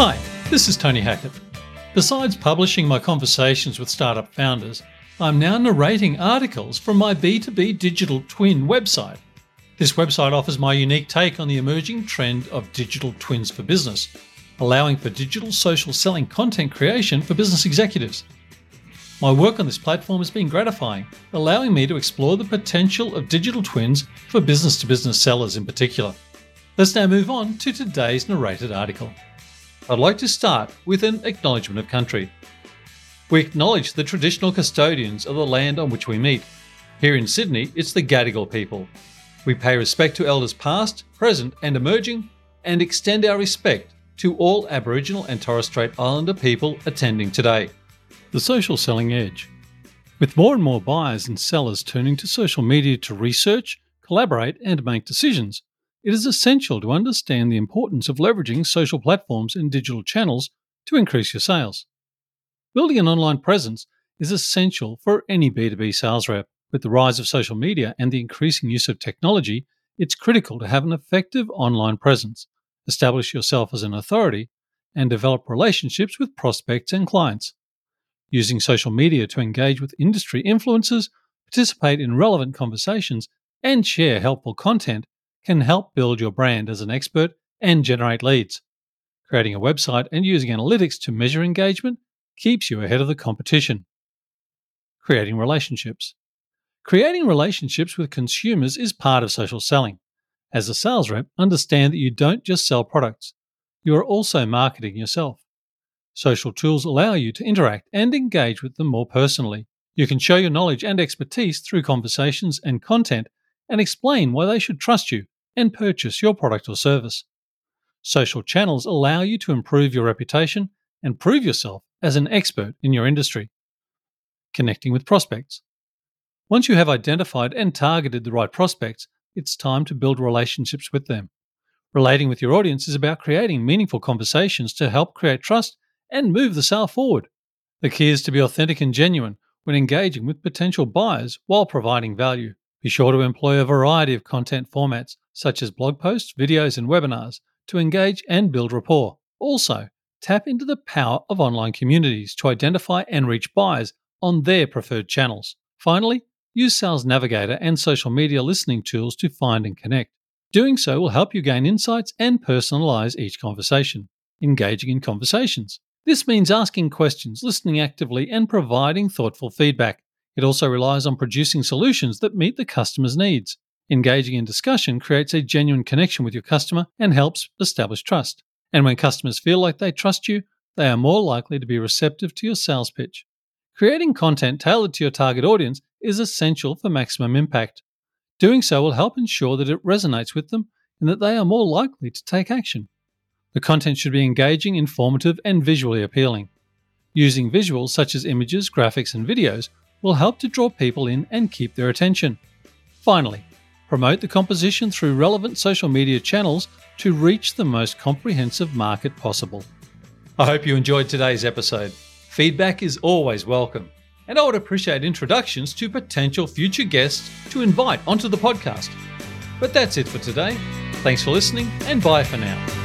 Hi, this is Tony Hackett. Besides publishing my conversations with startup founders, I'm now narrating articles from my B2B digital twin website. This website offers my unique take on the emerging trend of digital twins for business, allowing for digital social selling content creation for business executives. My work on this platform has been gratifying, allowing me to explore the potential of digital twins for business to business sellers in particular. Let's now move on to today's narrated article. I'd like to start with an acknowledgement of country. We acknowledge the traditional custodians of the land on which we meet. Here in Sydney, it's the Gadigal people. We pay respect to elders past, present, and emerging, and extend our respect to all Aboriginal and Torres Strait Islander people attending today. The social selling edge. With more and more buyers and sellers turning to social media to research, collaborate, and make decisions, it is essential to understand the importance of leveraging social platforms and digital channels to increase your sales. Building an online presence is essential for any B2B sales rep. With the rise of social media and the increasing use of technology, it's critical to have an effective online presence, establish yourself as an authority, and develop relationships with prospects and clients using social media to engage with industry influencers, participate in relevant conversations, and share helpful content can help build your brand as an expert and generate leads. Creating a website and using analytics to measure engagement keeps you ahead of the competition. Creating relationships. Creating relationships with consumers is part of social selling. As a sales rep, understand that you don't just sell products, you are also marketing yourself. Social tools allow you to interact and engage with them more personally. You can show your knowledge and expertise through conversations and content and explain why they should trust you and purchase your product or service. Social channels allow you to improve your reputation and prove yourself as an expert in your industry. Connecting with prospects. Once you have identified and targeted the right prospects, it's time to build relationships with them. Relating with your audience is about creating meaningful conversations to help create trust and move the sale forward. The key is to be authentic and genuine when engaging with potential buyers while providing value. Be sure to employ a variety of content formats, such as blog posts, videos, and webinars, to engage and build rapport. Also, tap into the power of online communities to identify and reach buyers on their preferred channels. Finally, use Sales Navigator and social media listening tools to find and connect. Doing so will help you gain insights and personalize each conversation. Engaging in conversations. This means asking questions, listening actively, and providing thoughtful feedback. It also relies on producing solutions that meet the customer's needs. Engaging in discussion creates a genuine connection with your customer and helps establish trust. And when customers feel like they trust you, they are more likely to be receptive to your sales pitch. Creating content tailored to your target audience is essential for maximum impact. Doing so will help ensure that it resonates with them and that they are more likely to take action. The content should be engaging, informative, and visually appealing. Using visuals such as images, graphics, and videos will help to draw people in and keep their attention. Finally, promote the composition through relevant social media channels to reach the most comprehensive market possible. I hope you enjoyed today's episode. Feedback is always welcome, and I would appreciate introductions to potential future guests to invite onto the podcast. But that's it for today. Thanks for listening, and bye for now.